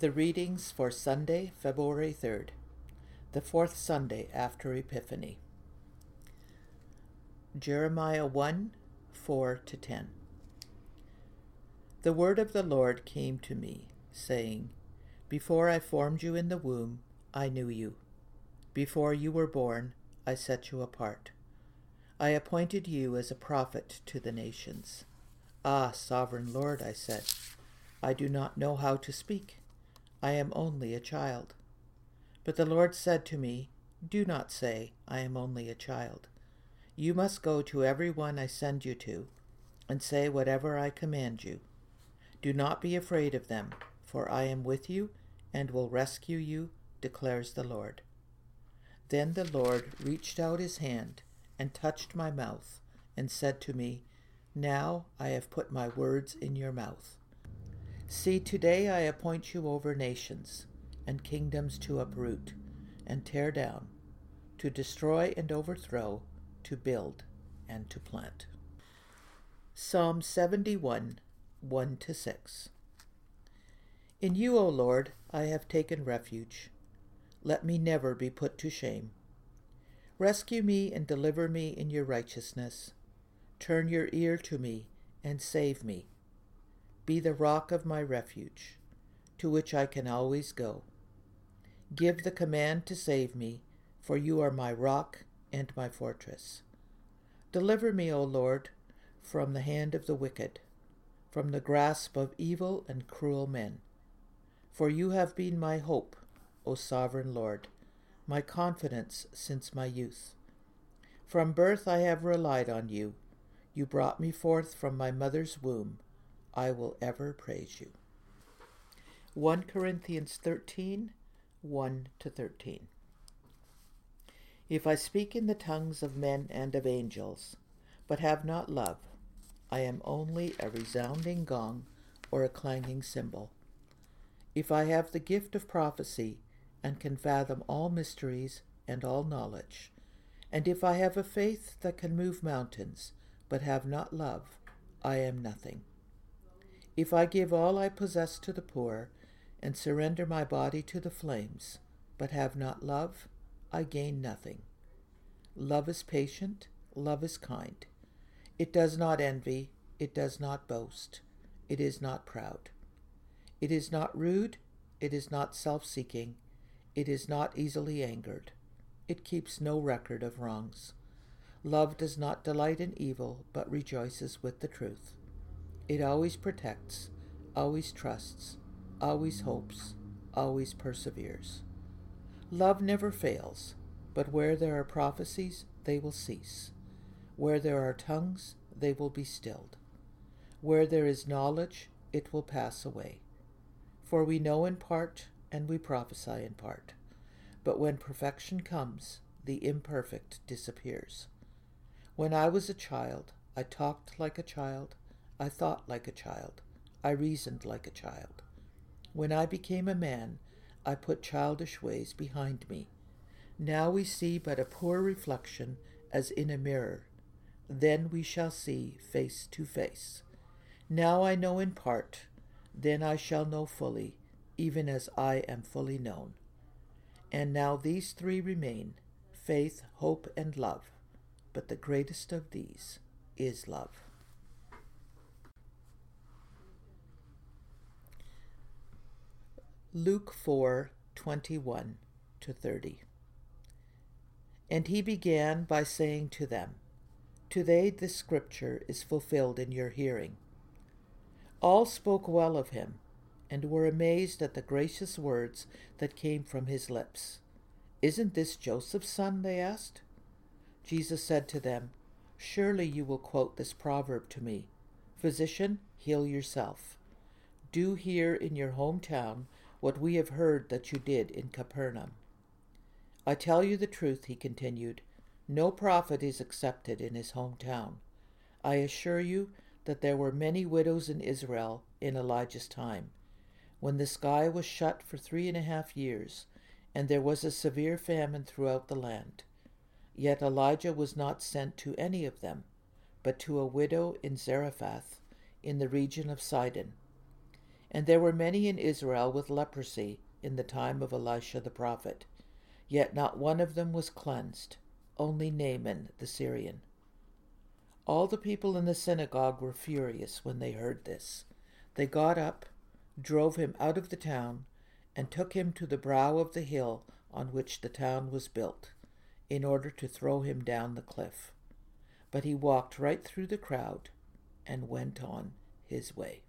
The readings for Sunday, February 3rd, the fourth Sunday after Epiphany. Jeremiah 1 4 to 10. The word of the Lord came to me, saying, Before I formed you in the womb, I knew you. Before you were born, I set you apart. I appointed you as a prophet to the nations. Ah, sovereign Lord, I said, I do not know how to speak. I am only a child. But the Lord said to me, Do not say, I am only a child. You must go to every one I send you to, and say whatever I command you. Do not be afraid of them, for I am with you and will rescue you, declares the Lord. Then the Lord reached out his hand and touched my mouth, and said to me, Now I have put my words in your mouth. See, today I appoint you over nations and kingdoms to uproot and tear down, to destroy and overthrow, to build and to plant. Psalm 71 1 to 6. In you, O Lord, I have taken refuge. Let me never be put to shame. Rescue me and deliver me in your righteousness. Turn your ear to me and save me be the rock of my refuge, to which I can always go. Give the command to save me, for you are my rock and my fortress. Deliver me, O Lord, from the hand of the wicked, from the grasp of evil and cruel men. For you have been my hope, O sovereign Lord, my confidence since my youth. From birth I have relied on you. You brought me forth from my mother's womb. I will ever praise you. 1 Corinthians 13 1 to 13. If I speak in the tongues of men and of angels, but have not love, I am only a resounding gong or a clanging cymbal. If I have the gift of prophecy and can fathom all mysteries and all knowledge, and if I have a faith that can move mountains, but have not love, I am nothing. If I give all I possess to the poor, and surrender my body to the flames, but have not love, I gain nothing. Love is patient, love is kind. It does not envy, it does not boast, it is not proud. It is not rude, it is not self seeking, it is not easily angered, it keeps no record of wrongs. Love does not delight in evil, but rejoices with the truth. It always protects, always trusts, always hopes, always perseveres. Love never fails, but where there are prophecies, they will cease. Where there are tongues, they will be stilled. Where there is knowledge, it will pass away. For we know in part, and we prophesy in part. But when perfection comes, the imperfect disappears. When I was a child, I talked like a child, I thought like a child. I reasoned like a child. When I became a man, I put childish ways behind me. Now we see but a poor reflection as in a mirror. Then we shall see face to face. Now I know in part, then I shall know fully, even as I am fully known. And now these three remain faith, hope, and love. But the greatest of these is love. Luke 4 21 to 30. And he began by saying to them, Today this scripture is fulfilled in your hearing. All spoke well of him, and were amazed at the gracious words that came from his lips. Isn't this Joseph's son? they asked. Jesus said to them, Surely you will quote this proverb to me Physician, heal yourself. Do here in your hometown what we have heard that you did in Capernaum. I tell you the truth, he continued. No prophet is accepted in his hometown. I assure you that there were many widows in Israel in Elijah's time, when the sky was shut for three and a half years, and there was a severe famine throughout the land. Yet Elijah was not sent to any of them, but to a widow in Zarephath, in the region of Sidon And there were many in Israel with leprosy in the time of Elisha the prophet, yet not one of them was cleansed, only Naaman the Syrian. All the people in the synagogue were furious when they heard this. They got up, drove him out of the town, and took him to the brow of the hill on which the town was built, in order to throw him down the cliff. But he walked right through the crowd and went on his way.